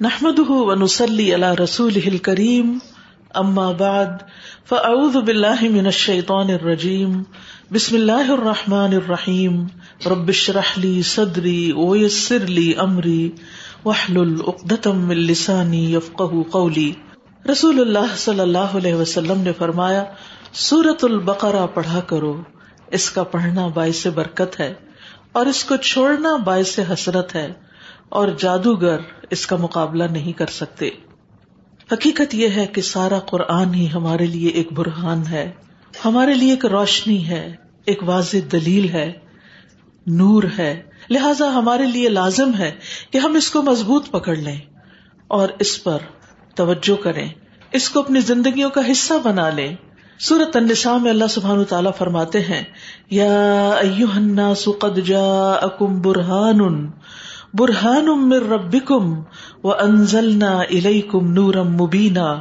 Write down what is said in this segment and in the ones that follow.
نحمد ونسلی علی رسول کریم اما بعد فاعوذ باللہ من الشیطان الرجیم بسم اللہ الرحمن الرحیم رب اشرح لی صدری ویسر لی امری واحلل عقدۃ من لسانی یفقهوا قولی رسول اللہ صلی اللہ علیہ وسلم نے فرمایا سورت البقرہ پڑھا کرو، اس کا پڑھنا باعث برکت ہے، اور اس کو چھوڑنا باعث حسرت ہے۔ اور جادوگر اس کا مقابلہ نہیں کر سکتے۔ حقیقت یہ ہے کہ سارا قرآن ہی ہمارے لیے ایک برہان ہے۔ ہمارے لیے ایک روشنی ہے، ایک واضح دلیل ہے، نور ہے۔ لہذا ہمارے لیے لازم ہے کہ ہم اس کو مضبوط پکڑ لیں اور اس پر توجہ کریں۔ اس کو اپنی زندگیوں کا حصہ بنا لیں۔ سورت النساء میں اللہ سبحان تعالیٰ فرماتے ہیں، یا الناس قد جاءکم برہان برہان من ربکم وانزلنا الیکم نورا مبینا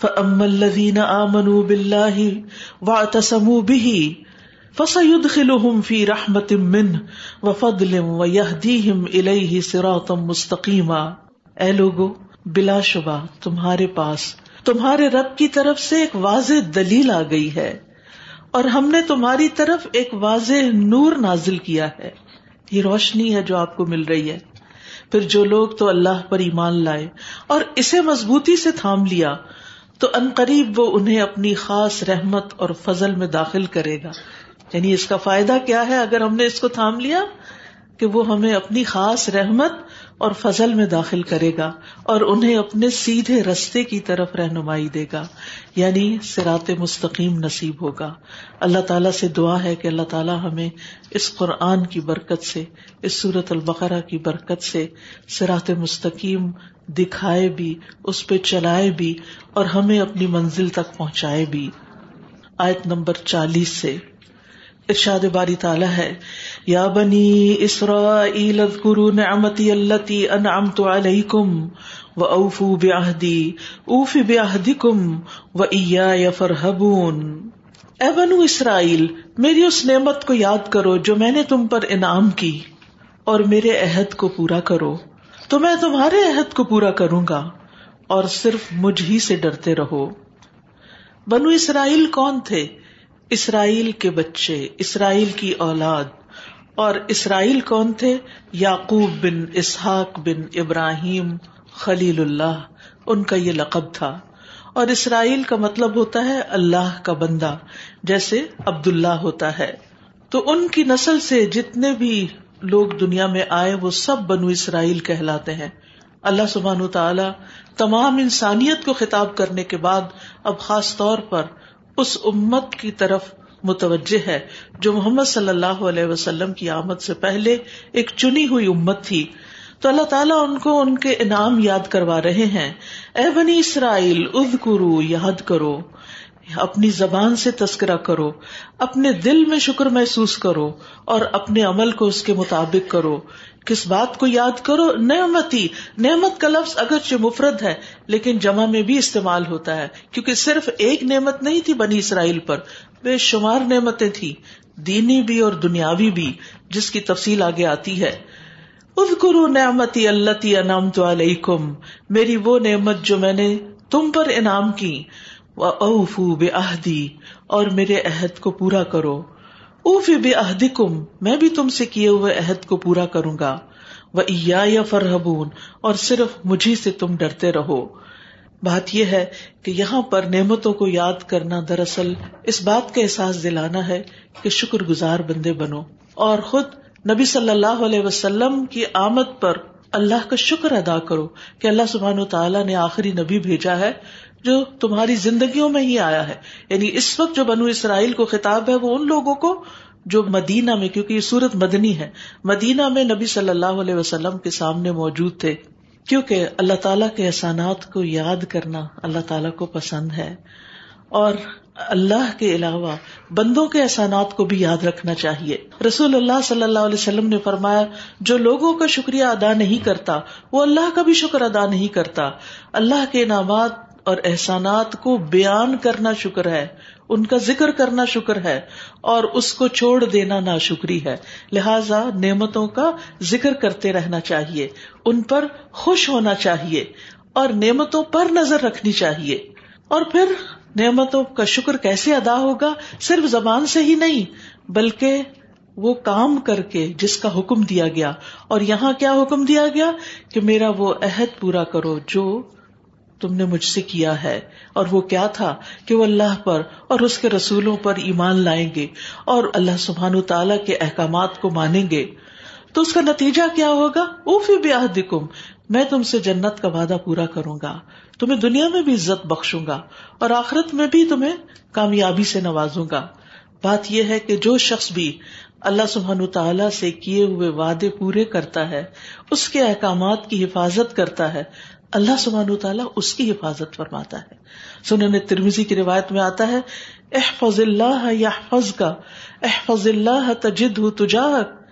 فاما الذین آمنوا باللہ واعتصموا به فسيدخلهم في رحمت منه وفضل ويهديهم الیہ صراطا مستقیما۔ اے لوگو، بلا شبہ، تمہارے پاس، تمہارے رب کی طرف سے ایک واضح دلیل آ گئی ہے اور ہم نے تمہاری طرف ایک واضح نور نازل کیا ہے۔ یہ روشنی ہے جو آپ کو مل رہی ہے۔ پھر جو لوگ تو اللہ پر ایمان لائے اور اسے مضبوطی سے تھام لیا، تو ان قریب وہ انہیں اپنی خاص رحمت اور فضل میں داخل کرے گا۔ یعنی اس کا فائدہ کیا ہے اگر ہم نے اس کو تھام لیا؟ کہ وہ ہمیں اپنی خاص رحمت اور فضل میں داخل کرے گا اور انہیں اپنے سیدھے رستے کی طرف رہنمائی دے گا یعنی سرات مستقیم نصیب ہوگا۔ اللہ تعالیٰ سے دعا ہے کہ اللہ تعالیٰ ہمیں اس قرآن کی برکت سے، اس صورت البقرہ کی برکت سے سرات مستقیم دکھائے بھی، اس پہ چلائے بھی اور ہمیں اپنی منزل تک پہنچائے بھی۔ آیت نمبر چالیس سے ارشاد باری تعالیٰ ہے۔ یا بنی اسرائیل اذکروا نعمتی اللتی انعمت علیکم و اوفو بعہدی اوف بعہدکم و ایای فرحبون۔ اے بنو اسرائیل، میری اس نعمت کو یاد کرو جو میں نے تم پر انعام کی، اور میرے عہد کو پورا کرو۔ تو میں تمہارے عہد کو پورا کروں گا، اور صرف مجھ ہی سے ڈرتے رہو۔ بنو اسرائیل کون تھے؟ اسرائیل کے بچے، اسرائیل کی اولاد۔ اور اسرائیل کون تھے؟ یعقوب بن اسحاق بن ابراہیم خلیل اللہ۔ ان کا یہ لقب تھا۔ اور اسرائیل کا مطلب ہوتا ہے اللہ کا بندہ، جیسے عبد اللہ ہوتا ہے۔ تو ان کی نسل سے جتنے بھی لوگ دنیا میں آئے، وہ سب بنو اسرائیل کہلاتے ہیں۔ اللہ سبحان تعالی تمام انسانیت کو خطاب کرنے کے بعد، اب خاص طور پر اس امت کی طرف متوجہ ہے جو محمد صلی اللہ علیہ وسلم کی آمد سے پہلے ایک چنی ہوئی امت تھی۔ تو اللہ تعالیٰ ان کو ان کے انعام یاد کروا رہے ہیں۔ اے بنی اسرائیل اد کرو یاد کرو۔ اپنی زبان سے تذکرہ کرو، اپنے دل میں شکر محسوس کرو اور اپنے عمل کو اس کے مطابق کرو۔ کس بات کو یاد کرو؟ نعمتی۔ نعمت کا لفظ اگرچہ مفرد ہے، لیکن جمع میں بھی استعمال ہوتا ہے، کیونکہ صرف ایک نعمت نہیں تھی بنی اسرائیل پر۔ بے شمار نعمتیں تھی دینی بھی اور دنیاوی بھی، جس کی تفصیل آگے آتی ہے۔ کرو نعمتی اللہ انعام تو علیکم۔ میری وہ نعمت جو میں نے تم پر انعام کی۔ اوفو بے عہدی اور میرے عہد کو پورا کرو۔ اوف بے عہدی کم میں بھی تم سے کیے ہوئے عہد کو پورا کروں گا۔ وہ یا فرحبون اور صرف مجھے سے تم ڈرتے رہو۔ بات یہ ہے کہ یہاں پر نعمتوں کو یاد کرنا دراصل اس بات کا احساس دلانا ہے کہ شکر گزار بندے بنو۔ اور خود نبی صلی اللہ علیہ وسلم کی آمد پر اللہ کا شکر ادا کرو کہ اللہ سبحان و تعالیٰ نے آخری نبی بھیجا ہے۔ جو تمہاری زندگیوں میں ہی آیا ہے۔ یعنی اس وقت جو بنو اسرائیل کو خطاب ہے وہ ان لوگوں کو جو مدینہ میں، کیونکہ یہ سورت مدنی ہے، مدینہ میں نبی صلی اللہ علیہ وسلم کے سامنے موجود تھے۔ کیونکہ اللہ تعالیٰ کے احسانات کو یاد کرنا اللہ تعالیٰ کو پسند ہے۔ اور اللہ کے علاوہ بندوں کے احسانات کو بھی یاد رکھنا چاہیے۔ رسول اللہ صلی اللہ علیہ وسلم نے فرمایا، جو لوگوں کا شکریہ ادا نہیں کرتا، وہ اللہ کا بھی شکر ادا نہیں کرتا۔ اللہ کے انعامات اور احسانات کو بیان کرنا شکر ہے، ان کا ذکر کرنا شکر ہے، اور اس کو چھوڑ دینا نا شکری ہے۔ لہذا نعمتوں کا ذکر کرتے رہنا چاہیے، ان پر خوش ہونا چاہیے، اور نعمتوں پر نظر رکھنی چاہیے۔ اور پھر نعمتوں کا شکر کیسے ادا ہوگا، صرف زبان سے ہی نہیں، بلکہ وہ کام کر کے جس کا حکم دیا گیا۔ اور یہاں کیا حکم دیا گیا؟ کہ میرا وہ عہد پورا کرو جو تم نے مجھ سے کیا ہے؟ اور وہ کیا تھا کہ وہ اللہ پر اور اس کے رسولوں پر ایمان لائیں گے اور اللہ سبحان تعالی کے احکامات کو مانیں گے؟ تو اس کا نتیجہ کیا ہوگا؟ اوفی بھی دکم میں تم سے جنت کا وعدہ پورا کروں گا، تمہیں دنیا میں بھی عزت بخشوں گا اور آخرت میں بھی تمہیں کامیابی سے نوازوں گا۔ بات یہ ہے کہ جو شخص بھی اللہ سبحان تعالیٰ سے کیے ہوئے وعدے پورے کرتا ہے، اس کے احکامات کی حفاظت کرتا ہے اللہ سبحان تعالیٰ اس کی حفاظت فرماتا ہے۔ سنن ترمیزی کی روایت میں آتا ہے، احفظ اللہ یا کا احفظ اللہ تجد تجاہک۔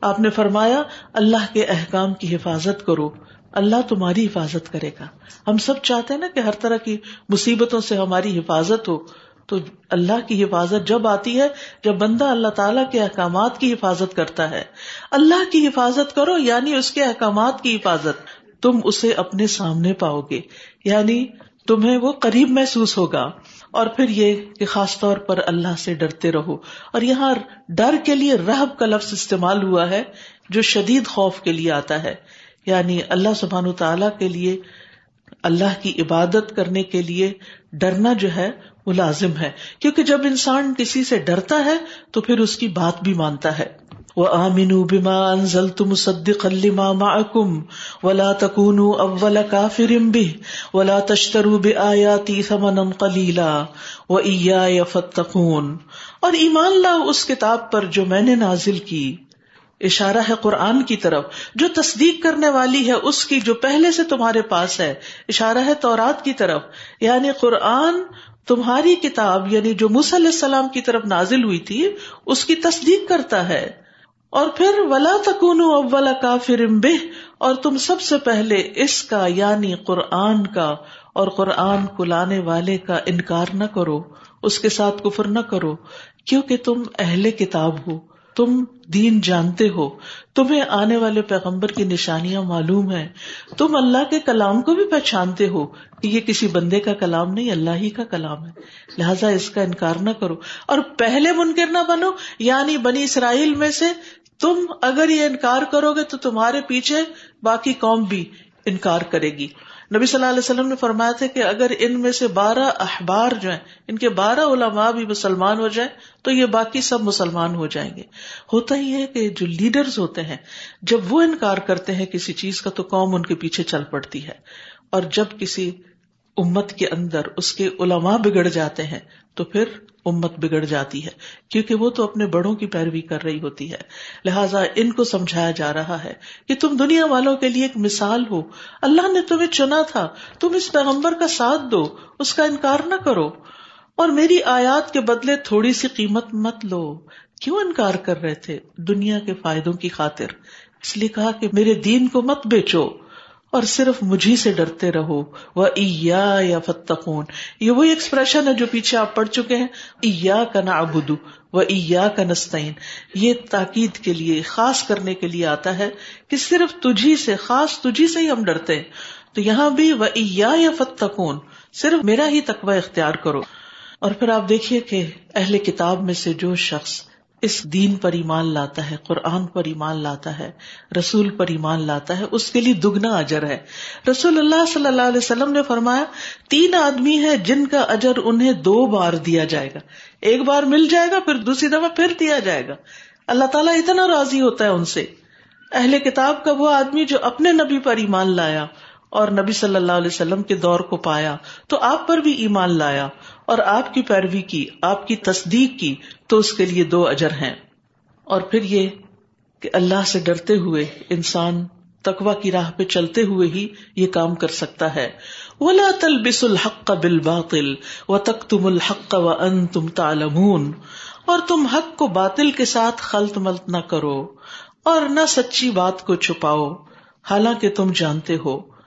آپ نے فرمایا، اللہ کے احکام کی حفاظت کرو، اللہ تمہاری حفاظت کرے گا۔ ہم سب چاہتے ہیں نا کہ ہر طرح کی مصیبتوں سے ہماری حفاظت ہو۔ تو اللہ کی حفاظت جب آتی ہے، جب بندہ اللہ تعالیٰ کے احکامات کی حفاظت کرتا ہے۔ اللہ کی حفاظت کرو یعنی اس کے احکامات کی حفاظت۔ تم اسے اپنے سامنے پاؤ گے۔ یعنی تمہیں وہ قریب محسوس ہوگا۔ اور پھر یہ کہ خاص طور پر اللہ سے ڈرتے رہو۔ اور یہاں ڈر کے لیے رحب کا لفظ استعمال ہوا ہے جو شدید خوف کے لیے آتا ہے۔ یعنی اللہ سبحان تعالی کے لیے، اللہ کی عبادت کرنے کے لیے ڈرنا جو ہے وہ لازم ہے۔ کیونکہ جب انسان کسی سے ڈرتا ہے تو پھر اس کی بات بھی مانتا ہے۔ وہ آمین بیما انزل تم صدق معکم ولا تکون اول کافرم بھی ولا تشترو بے آیاتی ثمنا قلیلا و فتقون اور ایمان لاؤ اس کتاب پر جو میں نے نازل کی۔ اشارہ ہے قرآن کی طرف۔ جو تصدیق کرنے والی ہے اس کی جو پہلے سے تمہارے پاس ہے۔ اشارہ ہے تورات کی طرف۔ یعنی قرآن تمہاری کتاب یعنی جو علیہ السلام کی طرف نازل ہوئی تھی، اس کی تصدیق کرتا ہے۔ اور پھر ولا تکون اول کافر بے اور تم سب سے پہلے اس کا یعنی قرآن کا، اور قرآن کو لانے والے کا انکار نہ کرو، اس کے ساتھ کفر نہ کرو، کیونکہ تم اہل کتاب ہو۔ تم دین جانتے ہو، تمہیں آنے والے پیغمبر کی نشانیاں معلوم ہے تم اللہ کے کلام کو بھی پہچانتے ہو۔ کہ یہ کسی بندے کا کلام نہیں، اللہ ہی کا کلام ہے۔ لہذا اس کا انکار نہ کرو۔ اور پہلے منکر نہ بنو یعنی بنی اسرائیل میں سے تم اگر یہ انکار کرو گے تو تمہارے پیچھے باقی قوم بھی۔ انکار کرے گی۔ نبی صلی اللہ علیہ وسلم نے فرمایا تھا کہ اگر ان میں سے بارہ اخبار جو ہیں، ان کے بارہ علماء بھی مسلمان ہو جائیں، تو یہ باقی سب مسلمان ہو جائیں گے۔ ہوتا ہی ہے کہ جو لیڈرز ہوتے ہیں، جب وہ انکار کرتے ہیں کسی چیز کا، تو قوم ان کے پیچھے چل پڑتی ہے۔ اور جب کسی امت کے اندر اس کے علماء بگڑ جاتے ہیں، تو پھر امت بگڑ جاتی ہے، کیونکہ وہ تو اپنے بڑوں کی پیروی کر رہی ہوتی ہے۔ لہٰذا ان کو سمجھایا جا رہا ہے کہ تم دنیا والوں کے لیے ایک مثال ہو۔ اللہ نے تمہیں چنا تھا، تم اس پیغمبر کا ساتھ دو، اس کا انکار نہ کرو۔ اور میری آیات کے بدلے تھوڑی سی قیمت مت لو۔ کیوں انکار کر رہے تھے؟ دنیا کے فائدوں کی خاطر۔ اس لیے کہا کہ میرے دین کو مت بیچو۔ اور صرف مجھے سے ڈرتے رہو۔ وہ یا فتقون یہ وہی ایکسپریشن ہے جو پیچھے آپ پڑھ چکے ہیں۔ ایا کا نا ابدو و ایا کا نستعین۔ یہ تاکید کے لیے، خاص کرنے کے لیے آتا ہے کہ صرف تجھی سے، خاص تجھی سے ہی ہم ڈرتے ہیں۔ تو یہاں بھی وہ ایا یا فتقون صرف میرا ہی تقوی اختیار کرو۔ اور پھر آپ دیکھیے کہ اہل کتاب میں سے جو شخص اس دین پر ایمان لاتا ہے، قرآن پر ایمان لاتا ہے، رسول پر ایمان لاتا ہے، اس کے لیے دگنا اجر ہے۔ رسول اللہ صلی اللہ علیہ وسلم نے فرمایا، تین آدمی ہے جن کا اجر انہیں دو بار دیا جائے گا۔ ایک بار مل جائے گا، پھر دوسری دفعہ پھر دیا جائے گا۔ اللہ تعالیٰ اتنا راضی ہوتا ہے ان سے۔ اہل کتاب کا وہ آدمی جو اپنے نبی پر ایمان لایا اور نبی صلی اللہ علیہ وسلم کے دور کو پایا، تو آپ پر بھی ایمان لایا۔ اور آپ کی پیروی کی، آپ کی تصدیق کی تو اس کے لیے دو اجر ہیں۔ اور پھر یہ کہ اللہ سے ڈرتے ہوئے انسان تقوا کی راہ پہ چلتے ہوئے ہی یہ کام کر سکتا ہے۔ ولا تلبس الحق بل باطل و تک تم الحق و ان تم تالمون اور تم حق کو باطل کے ساتھ خلط ملت نہ کرو اور نہ سچی بات کو چھپاؤ۔ حالانکہ تم جانتے ہو۔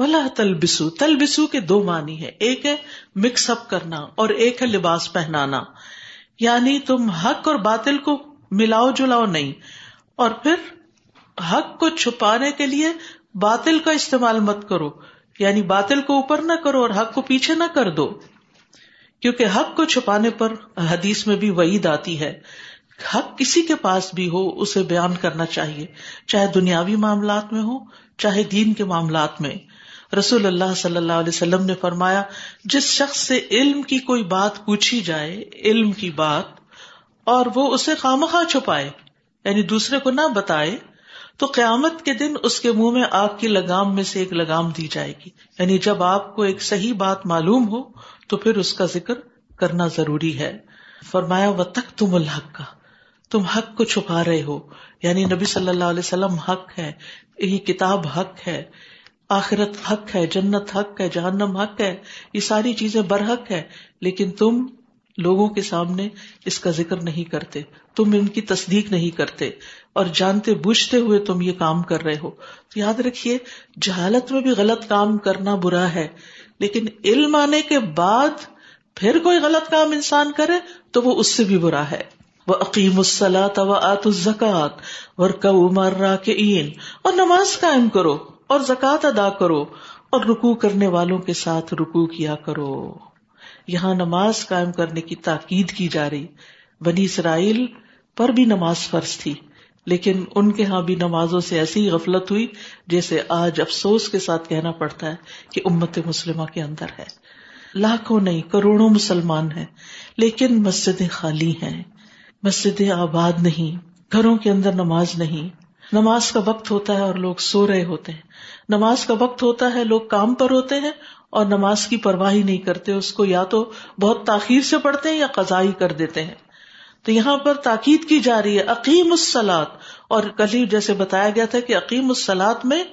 ولا تلبسو تلبسو کے دو معنی ہے ایک ہے مکس اپ کرنا اور ایک ہے لباس پہنانا۔ یعنی تم حق اور باطل کو ملاؤ جلاؤ نہیں۔ اور پھر حق کو چھپانے کے لیے باطل کا استعمال مت کرو۔ یعنی باطل کو اوپر نہ کرو اور حق کو پیچھے نہ کر دو۔ کیونکہ حق کو چھپانے پر حدیث میں بھی وعید آتی ہے۔ حق کسی کے پاس بھی ہو، اسے بیان کرنا چاہیے۔ چاہے دنیاوی معاملات میں ہو، چاہے دین کے معاملات میں۔ رسول اللہ صلی اللہ علیہ وسلم نے فرمایا، جس شخص سے علم کی کوئی بات پوچھی جائے، علم کی بات، اور وہ اسے خامخواہ چھپائے یعنی دوسرے کو نہ بتائے، تو قیامت کے دن اس کے منہ میں آگ کی لگام میں سے ایک لگام دی جائے گی۔ یعنی جب آپ کو ایک صحیح بات معلوم ہو، تو پھر اس کا ذکر کرنا ضروری ہے۔ فرمایا و تک تم الحق کا تم حق کو چھپا رہے ہو۔ یعنی نبی صلی اللہ علیہ وسلم حق ہے، یہی کتاب حق ہے۔ آخرت حق ہے، جنت حق ہے، جہنم حق ہے، یہ ساری چیزیں برحق ہے لیکن تم لوگوں کے سامنے اس کا ذکر نہیں کرتے، تم ان کی تصدیق نہیں کرتے اور جانتے بوجھتے ہوئے تم یہ کام کر رہے ہو۔ تو یاد رکھیے، جہالت میں بھی غلط کام کرنا برا ہے، لیکن علم آنے کے بعد پھر کوئی غلط کام انسان کرے تو وہ اس سے بھی برا ہے۔ وہ عقیم السلاط و آت الزکات ورکا کے این اور نماز قائم کرو۔ اور زکوٰۃ ادا کرو اور رکو کرنے والوں کے ساتھ رکو کیا کرو۔ یہاں نماز قائم کرنے کی تاکید کی جا رہی۔ بنی اسرائیل پر بھی نماز فرض تھی، لیکن ان کے ہاں بھی نمازوں سے ایسی غفلت ہوئی جیسے آج افسوس کے ساتھ کہنا پڑتا ہے کہ امت مسلمہ کے اندر ہے۔ لاکھوں نہیں، کروڑوں مسلمان ہیں، لیکن مسجدیں خالی ہیں۔ مسجدیں آباد نہیں، گھروں کے اندر نماز نہیں۔ نماز کا وقت ہوتا ہے اور لوگ سو رہے ہوتے ہیں۔ نماز کا وقت ہوتا ہے، لوگ کام پر ہوتے ہیں اور نماز کی پرواہی نہیں کرتے، اس کو یا تو بہت تاخیر سے پڑھتے ہیں یا قزائی کر دیتے ہیں۔ تو یہاں پر تاکید کی جا رہی ہے عقیم السلاد اور کل جیسے بتایا گیا تھا کہ عقیم السلاد میں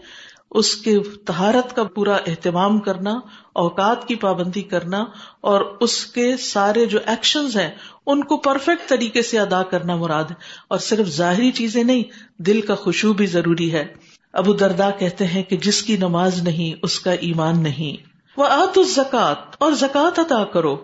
اس کے تہارت کا پورا اہتمام کرنا، اوقات کی پابندی کرنا اور اس کے سارے جو ایکشنز ہیں، ان کو پرفیکٹ طریقے سے ادا کرنا مراد ہے۔ اور صرف ظاہری چیزیں نہیں، دل کا خوشبو بھی ضروری ہے۔ ابو دردا کہتے ہیں کہ جس کی نماز نہیں، اس کا ایمان نہیں۔ وہ آت زکات اور زکات ادا کرو۔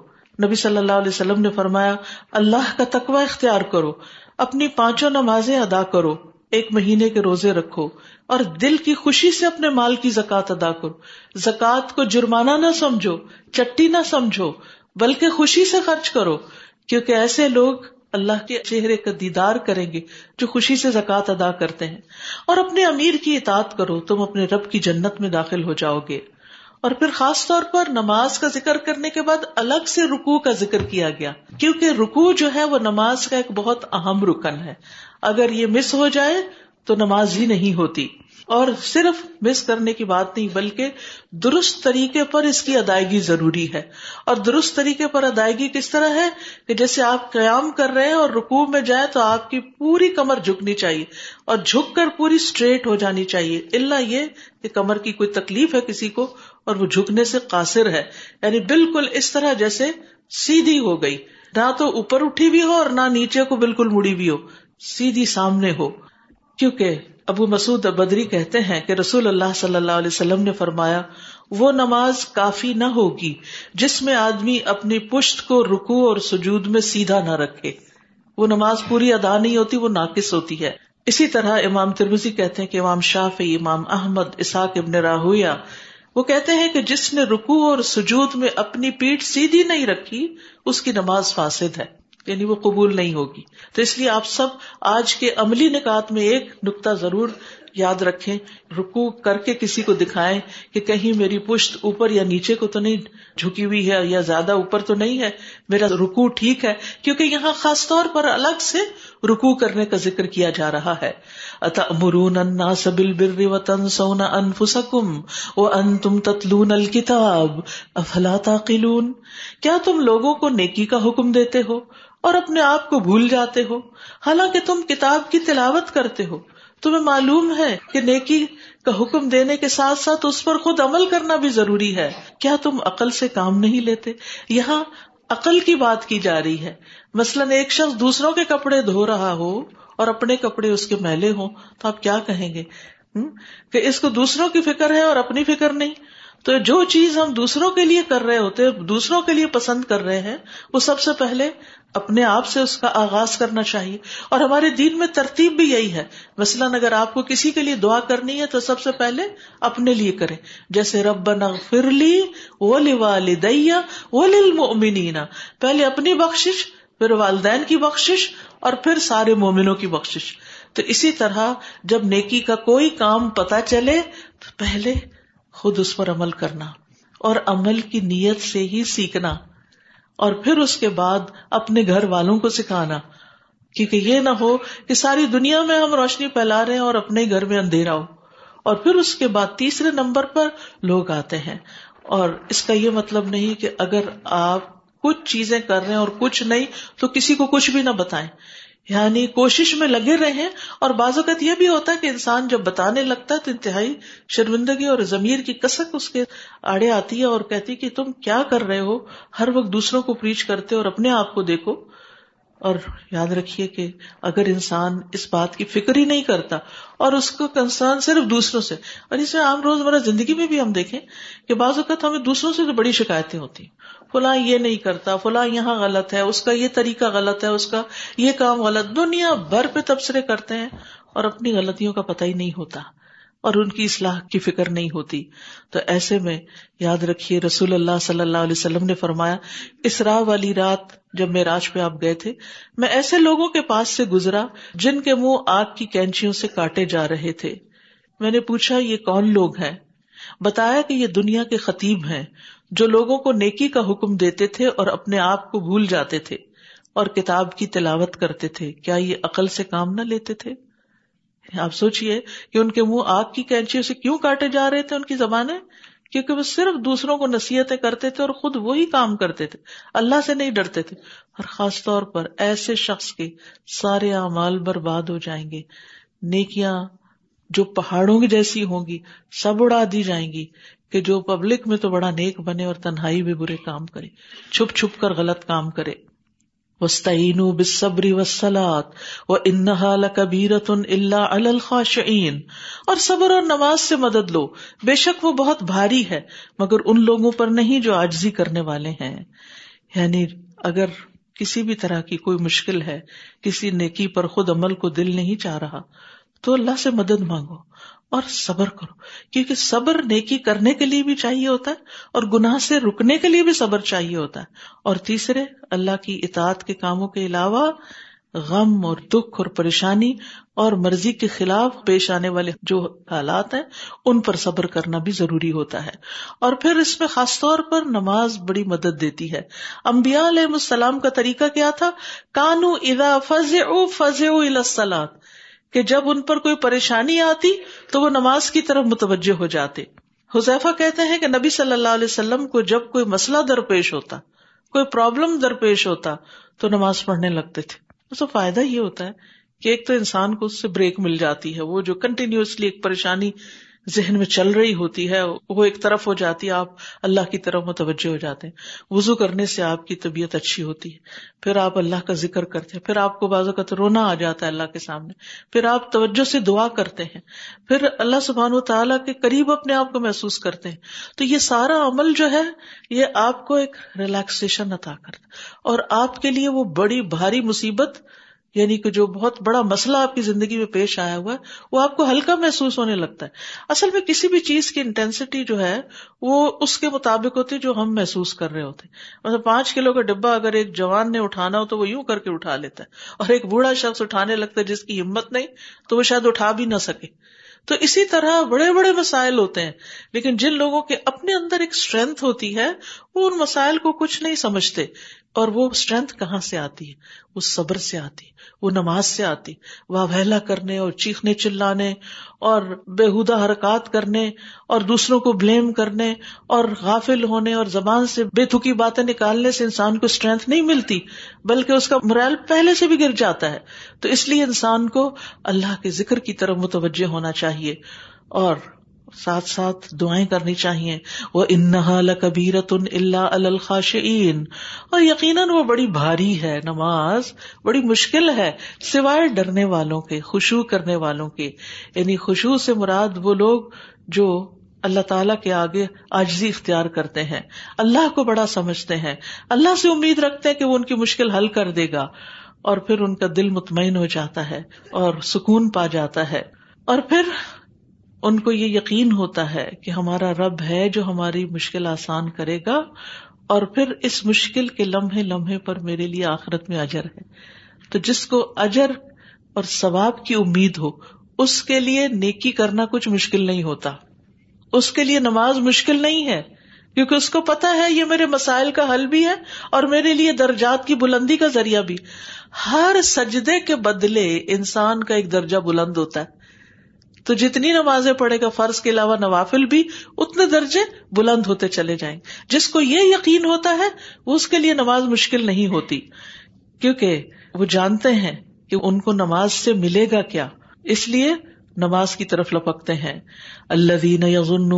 نبی صلی اللہ علیہ وسلم نے فرمایا، اللہ کا تقوی اختیار کرو، اپنی پانچوں نمازیں ادا کرو، ایک مہینے کے روزے رکھو، اور دل کی خوشی سے اپنے مال کی زکات ادا کرو۔ زکات کو جرمانہ نہ سمجھو، چٹی نہ سمجھو، بلکہ خوشی سے خرچ کرو، کیونکہ ایسے لوگ اللہ کے چہرے کا دیدار کریں گے جو خوشی سے زکات ادا کرتے ہیں۔ اور اپنے امیر کی اطاعت کرو، تم اپنے رب کی جنت میں داخل ہو جاؤ گے۔ اور پھر خاص طور پر نماز کا ذکر کرنے کے بعد الگ سے رکو کا ذکر کیا گیا۔ کیونکہ رکو جو ہے وہ نماز کا ایک بہت اہم رکن ہے۔ اگر یہ مس ہو جائے تو نماز ہی نہیں ہوتی۔ اور صرف مس کرنے کی بات نہیں، بلکہ درست طریقے پر اس کی ادائیگی ضروری ہے۔ اور درست طریقے پر ادائیگی کس طرح ہے؟ کہ جیسے آپ قیام کر رہے ہیں اور رکوع میں جائیں تو آپ کی پوری کمر جھکنی چاہیے اور جھک کر پوری اسٹریٹ ہو جانی چاہیے۔ اللہ یہ کہ کمر کی کوئی تکلیف ہے کسی کو اور وہ جھکنے سے قاصر ہے۔ یعنی بالکل اس طرح جیسے سیدھی ہو گئی۔ نہ تو اوپر اٹھی بھی ہو اور نہ نیچے کو بالکل مڑی بھی ہو۔ سیدھی سامنے ہو۔ کیونکہ ابو مسعود بدری کہتے ہیں کہ رسول اللہ صلی اللہ علیہ وسلم نے فرمایا، وہ نماز کافی نہ ہوگی جس میں آدمی اپنی پشت کو رکو اور سجود میں سیدھا نہ رکھے۔ وہ نماز پوری ادا نہیں ہوتی، وہ ناقص ہوتی ہے۔ اسی طرح امام ترمزی کہتے ہیں کہ امام شافی امام احمد اساق ابن راہویا وہ کہتے ہیں کہ جس نے رکو اور سجود میں اپنی پیٹ سیدھی نہیں رکھی، اس کی نماز فاسد ہے۔ یعنی وہ قبول نہیں ہوگی۔ تو اس لیے آپ سب آج کے عملی نکات میں ایک نقطہ ضرور یاد رکھیں رکو کر کے کسی کو دکھائیں کہ کہیں میری پشت اوپر یا نیچے کو تو نہیں جھکی ہوئی ہے یا زیادہ اوپر تو نہیں ہے، میرا رکو ٹھیک ہے، کیونکہ یہاں خاص طور پر الگ سے رکو کرنے کا ذکر کیا جا رہا ہے۔ اتمرون الناس بالبر وتنسون انفسکم وانتم تتلون الكتاب افلا تعقلون؟ کیا تم لوگوں کو نیکی کا حکم دیتے ہو اور اپنے آپ کو بھول جاتے ہو؟ حالانکہ تم کتاب کی تلاوت کرتے ہو۔ تمہیں معلوم ہے کہ نیکی کا حکم دینے کے ساتھ ساتھ اس پر خود عمل کرنا بھی ضروری ہے۔ کیا تم عقل سے کام نہیں لیتے؟ یہاں عقل کی بات کی جا رہی ہے۔ مثلاً ایک شخص دوسروں کے کپڑے دھو رہا ہو اور اپنے کپڑے اس کے میلے ہوں تو آپ کیا کہیں گے؟ کہ اس کو دوسروں کی فکر ہے اور اپنی فکر نہیں۔ تو جو چیز ہم دوسروں کے لیے کر رہے ہوتے، دوسروں کے لیے پسند کر رہے ہیں، وہ سب سے پہلے اپنے آپ سے اس کا آغاز کرنا چاہیے اور ہمارے دین میں ترتیب بھی یہی ہے۔ مثلاً اگر آپ کو کسی کے لیے دعا کرنی ہے تو سب سے پہلے اپنے لیے کریں۔ جیسے رب فرلی وہ والدیا وہ للمؤمنین پہلے اپنی بخشش، پھر والدین کی بخشش اور پھر سارے مومنوں کی بخشش۔ تو اسی طرح جب نیکی کا کوئی کام پتا چلے تو پہلے خود اس پر عمل کرنا اور عمل کی نیت سے ہی سیکھنا۔ اور پھر اس کے بعد اپنے گھر والوں کو سکھانا۔ کیونکہ یہ نہ ہو کہ ساری دنیا میں ہم روشنی پھیلا رہے ہیں اور اپنے گھر میں اندھیرا ہو۔ اور پھر اس کے بعد تیسرے نمبر پر لوگ آتے ہیں۔ اور اس کا یہ مطلب نہیں کہ اگر آپ کچھ چیزیں کر رہے ہیں اور کچھ نہیں تو کسی کو کچھ بھی نہ بتائیں۔ یعنی کوشش میں لگے رہے اور بعض اوقات یہ بھی ہوتا ہے کہ انسان جب بتانے لگتا ہے تو انتہائی شرمندگی اور ضمیر کی کسک اس کے آڑے آتی ہے اور کہتی کہ تم کیا کر رہے ہو؟ ہر وقت دوسروں کو پریچ کرتے اور اپنے آپ کو دیکھو۔ اور یاد رکھیے کہ اگر انسان اس بات کی فکر ہی نہیں کرتا اور اس کو کنسرن صرف دوسروں سے، اور اس میں عام روز مرہ زندگی میں بھی ہم دیکھیں کہ بعض اوقات ہمیں دوسروں سے تو بڑی شکایتیں ہوتی فلاں یہ نہیں کرتا، فلاں یہاں غلط ہے، اس کا یہ طریقہ غلط ہے، اس کا یہ کام غلط، دنیا بھر پہ تبصرے کرتے ہیں اور اپنی غلطیوں کا پتہ ہی نہیں ہوتا۔ اور ان کی اصلاح کی فکر نہیں ہوتی۔ تو ایسے میں یاد رکھیے، رسول اللہ صلی اللہ علیہ وسلم نے فرمایا، اسرا والی رات جب میں راج پہ آپ گئے تھے، میں ایسے لوگوں کے پاس سے گزرا جن کے منہ آگ کی کینچیوں سے کاٹے جا رہے تھے۔ میں نے پوچھا، یہ کون لوگ ہیں؟ بتایا کہ یہ دنیا کے خطیب ہیں، جو لوگوں کو نیکی کا حکم دیتے تھے اور اپنے آپ کو بھول جاتے تھے اور کتاب کی تلاوت کرتے تھے۔ کیا یہ عقل سے کام نہ لیتے تھے؟ آپ سوچیے کہ ان کے منہ آگ کی کینچیوں سے کیوں کاٹے جا رہے تھے ان کی زبانیں؟ کیونکہ وہ صرف دوسروں کو نصیحتیں کرتے تھے اور خود وہی کام کرتے تھے۔ اللہ سے نہیں ڈرتے تھے۔ اور خاص طور پر ایسے شخص کے سارے اعمال برباد ہو جائیں گے۔ نیکیاں جو پہاڑوں کی جیسی ہوں گی، سب اڑا دی جائیں گی کہ جو پبلک میں تو بڑا نیک بنے اور تنہائی بھی برے کام کرے، چھپ چھپ کر غلط کام کرے۔ وسطین بصبری وسلات و انحا لبیرت اللہ اور صبر اور نماز سے مدد لو۔ بے شک وہ بہت بھاری ہے، مگر ان لوگوں پر نہیں جو آجزی کرنے والے ہیں۔ یعنی اگر کسی بھی طرح کی کوئی مشکل ہے، کسی نیکی پر خود عمل کو دل نہیں چاہ رہا۔ تو اللہ سے مدد مانگو اور صبر کرو، کیونکہ صبر نیکی کرنے کے لیے بھی چاہیے ہوتا ہے اور گناہ سے رکنے کے لیے بھی صبر چاہیے ہوتا ہے۔ اور تیسرے، اللہ کی اطاعت کے کاموں کے علاوہ غم اور دکھ اور پریشانی اور مرضی کے خلاف پیش آنے والے جو حالات ہیں، ان پر صبر کرنا بھی ضروری ہوتا ہے۔ اور پھر اس میں خاص طور پر نماز بڑی مدد دیتی ہے۔ امبیا علیہ السلام کا طریقہ کیا تھا؟ کانو ادا فض او فض السلات کہ جب ان پر کوئی پریشانی آتی تو وہ نماز کی طرف متوجہ ہو جاتے۔ حذیفہ کہتے ہیں کہ نبی صلی اللہ علیہ وسلم کو جب کوئی مسئلہ درپیش ہوتا، کوئی پرابلم درپیش ہوتا تو نماز پڑھنے لگتے تھے۔ اس کا فائدہ یہ ہوتا ہے کہ ایک تو انسان کو اس سے بریک مل جاتی ہے، وہ جو کنٹینیوسلی ایک پریشانی ذہن میں چل رہی ہوتی ہے، وہ ایک طرف ہو جاتی ہے، آپ اللہ کی طرف متوجہ ہو جاتے ہیں۔ وزو کرنے سے آپ کی طبیعت اچھی ہوتی ہے۔ پھر آپ اللہ کا ذکر کرتے ہیں۔ پھر آپ کو بعض اوقات رونا آ جاتا ہے اللہ کے سامنے۔ پھر آپ توجہ سے دعا کرتے ہیں۔ پھر اللہ سبحان و تعالیٰ کے قریب اپنے آپ کو محسوس کرتے ہیں۔ تو یہ سارا عمل جو ہے، یہ آپ کو ایک ریلیکسیشن عطا کرتا اور آپ کے لیے وہ بڑی بھاری مصیبت یعنی کہ جو بہت بڑا مسئلہ آپ کی زندگی میں پیش آیا ہوا ہے، وہ آپ کو ہلکا محسوس ہونے لگتا ہے۔ اصل میں کسی بھی چیز کی انٹینسٹی جو ہے، وہ اس کے مطابق ہوتی ہے جو ہم محسوس کر رہے ہوتے مطلب پانچ کلو کا ڈبا اگر ایک جوان نے اٹھانا ہو تو وہ یوں کر کے اٹھا لیتا ہے۔ اور ایک بوڑھا شخص اٹھانے لگتا ہے جس کی ہمت نہیں، تو وہ شاید اٹھا بھی نہ سکے۔ تو اسی طرح بڑے بڑے مسائل ہوتے ہیں، لیکن جن لوگوں کے اپنے اندر ایک اسٹرینتھ ہوتی ہے، وہ ان مسائل کو کچھ نہیں سمجھتے۔ اور وہ اسٹرینتھ کہاں سے آتی ہے؟ وہ صبر سے آتی وہ نماز سے آتی وہ وہلا کرنے اور چیخنے چلانے اور بےحدہ حرکات کرنے اور دوسروں کو بلیم کرنے اور غافل ہونے اور زبان سے بے تھکی باتیں نکالنے سے انسان کو اسٹرینتھ نہیں ملتی، بلکہ اس کا مرائل پہلے سے بھی گر جاتا ہے۔ تو اس لیے انسان کو اللہ کے ذکر کی طرف متوجہ ہونا چاہیے اور ساتھ ساتھ دعائیں کرنی چاہیے۔ وہ انہا لکبیرت اللہ الخاشعین اور یقیناً وہ بڑی بھاری ہے نماز، بڑی مشکل ہے، سوائے ڈرنے والوں کے خوشبو کرنے والوں کے۔ یعنی خوشبو سے مراد وہ لوگ جو اللہ تعالیٰ کے آگے آجزی اختیار کرتے ہیں۔ اللہ کو بڑا سمجھتے ہیں۔ اللہ سے امید رکھتے ہیں کہ وہ ان کی مشکل حل کر دے گا۔ اور پھر ان کا دل مطمئن ہو جاتا ہے اور سکون پا جاتا ہے۔ اور پھر ان کو یہ یقین ہوتا ہے کہ ہمارا رب ہے جو ہماری مشکل آسان کرے گا اور پھر اس مشکل کے لمحے لمحے پر میرے لیے آخرت میں اجر ہے۔ تو جس کو اجر اور ثواب کی امید ہو، اس کے لیے نیکی کرنا کچھ مشکل نہیں ہوتا۔ اس کے لیے نماز مشکل نہیں ہے، کیونکہ اس کو پتا ہے یہ میرے مسائل کا حل بھی ہے اور میرے لیے درجات کی بلندی کا ذریعہ بھی۔ ہر سجدے کے بدلے انسان کا ایک درجہ بلند ہوتا ہے۔ تو جتنی نمازیں پڑھے گا فرض کے علاوہ نوافل بھی، اتنے درجے بلند ہوتے چلے جائیں۔ جس کو یہ یقین ہوتا ہے، وہ اس کے لیے نماز مشکل نہیں ہوتی۔ کیونکہ وہ جانتے ہیں کہ ان کو نماز سے ملے گا کیا۔ اس لیے نماز کی طرف لپکتے ہیں۔ اللہ دین یزن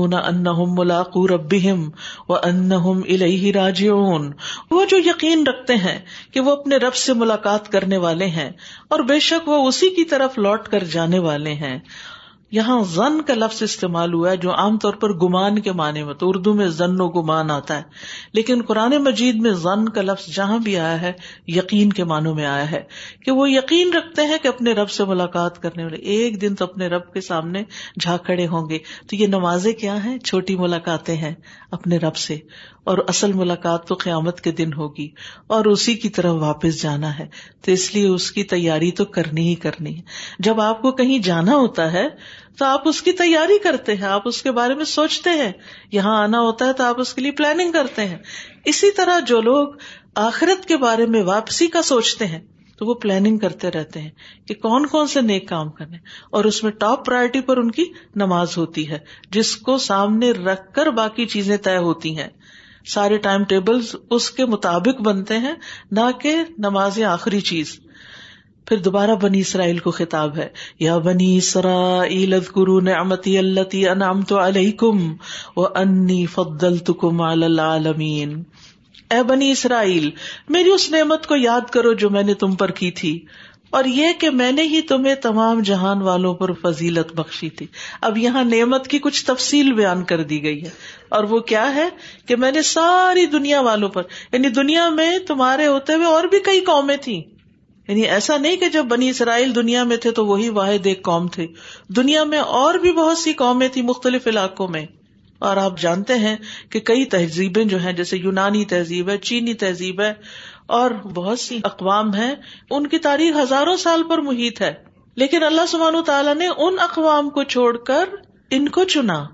ملاقو ربیم و ان الہ راجعون۔ وہ جو یقین رکھتے ہیں کہ وہ اپنے رب سے ملاقات کرنے والے ہیں اور بے شک وہ اسی کی طرف لوٹ کر جانے والے ہیں۔ یہاں زن کا لفظ استعمال ہوا ہے جو عام طور پر گمان کے معنی میں تو اردو میں زن و گمان آتا ہے۔ لیکن قرآن مجید میں زن کا لفظ جہاں بھی آیا ہے، یقین کے معنوں میں آیا ہے کہ وہ یقین رکھتے ہیں کہ اپنے رب سے ملاقات کرنے والے، ایک دن تو اپنے رب کے سامنے جھاکڑے ہوں گے۔ تو یہ نمازیں کیا ہیں؟ چھوٹی ملاقاتیں ہیں اپنے رب سے۔ اور اصل ملاقات تو قیامت کے دن ہوگی۔ اور اسی کی طرف واپس جانا ہے۔ تو اس لیے اس کی تیاری تو کرنی ہی کرنی ہے۔ جب آپ کو کہیں جانا ہوتا ہے تو آپ اس کی تیاری کرتے ہیں، آپ اس کے بارے میں سوچتے ہیں۔ یہاں آنا ہوتا ہے تو آپ اس کے لیے پلاننگ کرتے ہیں۔ اسی طرح جو لوگ آخرت کے بارے میں واپسی کا سوچتے ہیں، تو وہ پلاننگ کرتے رہتے ہیں کہ کون کون سے نیک کام کرنے اور اس میں ٹاپ پرائرٹی پر ان کی نماز ہوتی ہے، جس کو سامنے رکھ کر باقی چیزیں طے ہوتی ہیں۔ سارے ٹائم ٹیبل اس کے مطابق بنتے ہیں، نہ کہ نماز آخری چیز۔ پھر دوبارہ بنی اسرائیل کو خطاب ہے۔ یا بنی اسرائیل اذکروا نعمتی اللتی انعمت علیکم وانی فضلتکم علی العالمین۔ اے بنی اسرائیل، میری اس نعمت کو یاد کرو جو میں نے تم پر کی تھی۔ اور یہ کہ میں نے ہی تمہیں تمام جہان والوں پر فضیلت بخشی تھی۔ اب یہاں نعمت کی کچھ تفصیل بیان کر دی گئی ہے۔ اور وہ کیا ہے کہ میں نے ساری دنیا والوں پر یعنی دنیا میں تمہارے ہوتے ہوئے اور بھی کئی قومیں تھیں۔ یعنی ایسا نہیں کہ جب بنی اسرائیل دنیا میں تھے تو وہی واحد ایک قوم تھے۔ دنیا میں اور بھی بہت سی قومیں تھی مختلف علاقوں میں۔ اور آپ جانتے ہیں کہ کئی تہذیبیں جو ہیں، جیسے یونانی تہذیب ہے، چینی تہذیب ہے، اور بہت سی اقوام ہیں۔ ان کی تاریخ ہزاروں سال پر محیط ہے۔ لیکن اللہ سبحانہ تعالیٰ نے ان اقوام کو چھوڑ کر ان کو چنا۔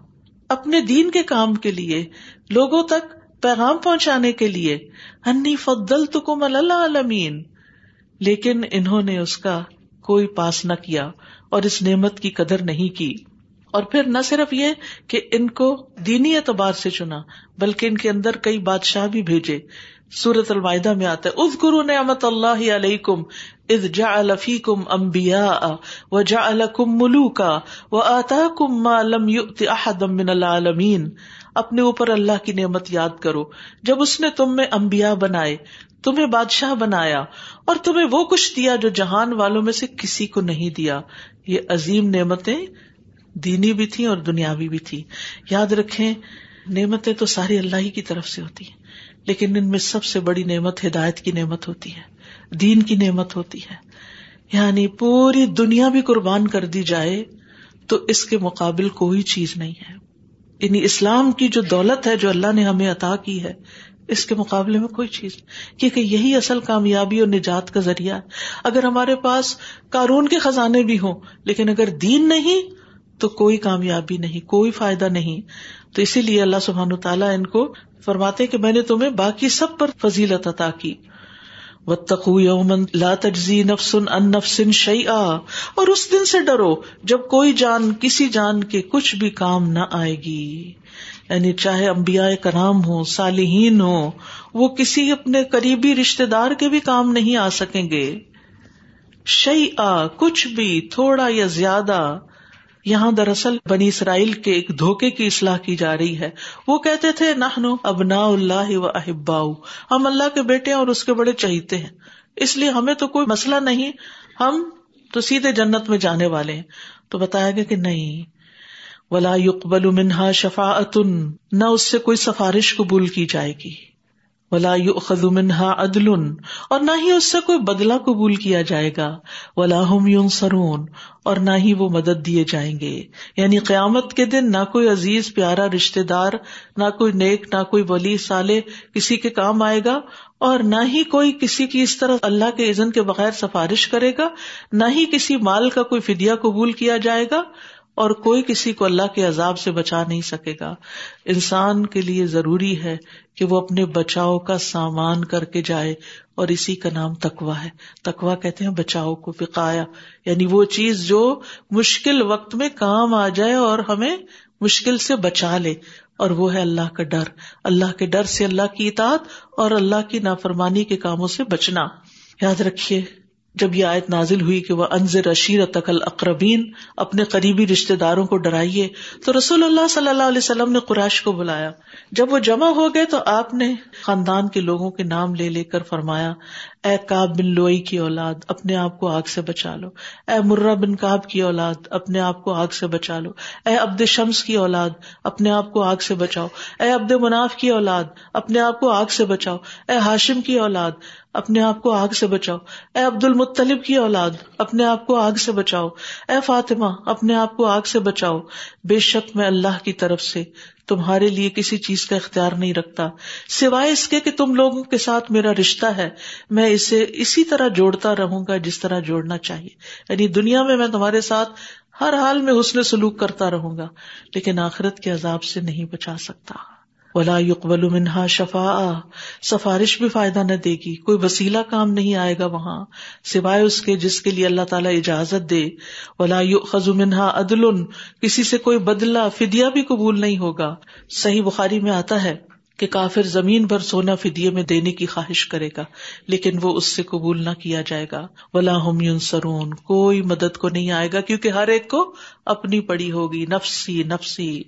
اپنے دین کے کام کے لیے، لوگوں تک پیغام پہنچانے کے لیے۔ انی فدل تو کم اللہ عالمین لیکن انہوں نے اس کا کوئی پاس نہ کیا اور اس نعمت کی قدر نہیں کی۔ اور پھر نہ صرف یہ کہ ان کو دینی اعتبار سے چنا، بلکہ ان کے اندر کئی بادشاہ بھی بھیجے۔ سورت المائدہ میں آتا ہے از گرو نعمت اللہ علیہ کم از جا الفی کم امبیا و جا الکم ملوکا و آتا کم لم احدم من العالمین۔ اپنے اوپر اللہ کی نعمت یاد کرو، جب اس نے تم میں امبیا بنائے تمہیں بادشاہ بنایا اور تمہیں وہ کچھ دیا جو جہان والوں میں سے کسی کو نہیں دیا۔ یہ عظیم نعمتیں دینی بھی تھی اور دنیاوی بھی تھی یاد رکھے نعمتیں تو ساری اللہ ہی کی طرف سے ہوتی ہیں، لیکن ان میں سب سے بڑی نعمت ہدایت کی نعمت ہوتی ہے، دین کی نعمت ہوتی ہے۔ یعنی پوری دنیا بھی قربان کر دی جائے تو اس کے مقابل کوئی چیز نہیں ہے۔ یعنی اسلام کی جو دولت ہے، جو اللہ نے ہمیں عطا کی ہے اس کے مقابلے میں کوئی چیز کیونکہ یہی اصل کامیابی اور نجات کا ذریعہ۔ اگر ہمارے پاس قانون کے خزانے بھی ہوں، لیکن اگر دین نہیں، تو کوئی کامیابی نہیں، کوئی فائدہ نہیں۔ تو اسی لیے اللہ سبحان تعالیٰ ان کو فرماتے کہ میں نے تمہیں باقی سب پر فضیلت عطا کی۔ یومن لا تجزی نفسن ان نفسن شعی اور اس دن سے ڈرو جب کوئی جان، کسی جان کے کچھ بھی کام نہ آئے گی۔ یعنی چاہے امبیا کرام ہو صالحین ہو وہ کسی اپنے قریبی رشتے دار کے بھی کام نہیں آ سکیں گے۔ شعی آ کچھ بھی، تھوڑا یا زیادہ۔ یہاں دراصل بنی اسرائیل کے ایک دھوکے کی اصلاح کی جا رہی ہے۔ وہ کہتے تھے نہ ابنا اللہ و احبا ہم اللہ کے بیٹے اور اس کے بڑے چہیتے ہیں۔ اس لیے ہمیں تو کوئی مسئلہ نہیں، ہم تو سیدھے جنت میں جانے والے ہیں۔ تو بتایا گیا کہ نہیں ولا يقبل منها شفاعت نہ اس سے کوئی سفارش قبول کی جائے گی۔ ولا يؤخذ منها عدل، اور نہ ہی اس سے کوئی بدلہ قبول کیا جائے گا۔ ولا هم ينصرون، اور نہ ہی وہ مدد دیے جائیں گے۔ یعنی قیامت کے دن نہ کوئی عزیز، پیارا رشتے دار، نہ کوئی نیک، نہ کوئی ولی سالے کسی کے کام آئے گا، اور نہ ہی کوئی کسی کی اس طرح اللہ کے عزن کے بغیر سفارش کرے گا، نہ ہی کسی مال کا کوئی فدیہ قبول کیا جائے گا۔ اور کوئی کسی کو اللہ کے عذاب سے بچا نہیں سکے گا۔ انسان کے لیے ضروری ہے کہ وہ اپنے بچاؤ کا سامان کر کے جائے اور اسی کا نام تکوا ہے۔ تکوا کہتے ہیں بچاؤ کو فکایا یعنی وہ چیز جو مشکل وقت میں کام آ جائے اور ہمیں مشکل سے بچا لے۔ اور وہ ہے اللہ کا ڈر۔ اللہ کے ڈر سے اللہ کی اطاعت اور اللہ کی نافرمانی کے کاموں سے بچنا۔ یاد رکھیے جب یہ آیت نازل ہوئی کہ وہ انضر اشیر تقل اقربین اپنے قریبی رشتے داروں کو ڈرائیے، تو رسول اللہ صلی اللہ علیہ وسلم نے قریش کو بلایا۔ جب وہ جمع ہو گئے تو آپ نے خاندان کے لوگوں کے نام لے لے کر فرمایا، اے کاب بن لوئی کی اولاد، اپنے آپ کو آگ سے بچا لو۔ اے مرہ بن کاب کی اولاد، اپنے آپ کو آگ سے بچا لو۔ اے عبد شمس کی اولاد، اپنے آپ کو آگ سے بچاؤ۔ اے عبد مناف کی اولاد، اپنے آپ کو آگ سے بچاؤ۔ اے ہاشم کی اولاد اپنے آپ کو آگ سے بچاؤ۔ اے عبد المطلب کی اولاد، اپنے آپ کو آگ سے بچاؤ۔ اے فاطمہ، اپنے آپ کو آگ سے بچاؤ۔ بے شک میں اللہ کی طرف سے تمہارے لیے کسی چیز کا اختیار نہیں رکھتا۔ سوائے اس کے کہ تم لوگوں کے ساتھ میرا رشتہ ہے، میں اسے اسی طرح جوڑتا رہوں گا جس طرح جوڑنا چاہیے۔ یعنی دنیا میں میں تمہارے ساتھ ہر حال میں حسن سلوک کرتا رہوں گا، لیکن آخرت کے عذاب سے نہیں بچا سکتا۔ ولا يقبل منها شفا سفارش بھی فائدہ نہ دے گی۔ کوئی وسیلہ کام نہیں آئے گا وہاں۔ سوائے اس کے جس کے لیے اللہ تعالیٰ اجازت دے۔ ولا يؤخذ منها عدل۔ کسی سے کوئی بدلہ، فدیہ بھی قبول نہیں ہوگا۔ صحیح بخاری میں آتا ہے کہ کافر زمین پر سونا فدیے میں دینے کی خواہش کرے گا، لیکن وہ اس سے قبول نہ کیا جائے گا۔ ولا ہم سرون کوئی مدد کو نہیں آئے گا، کیونکہ ہر ایک کو اپنی پڑی ہوگی۔ نفسی نفسی۔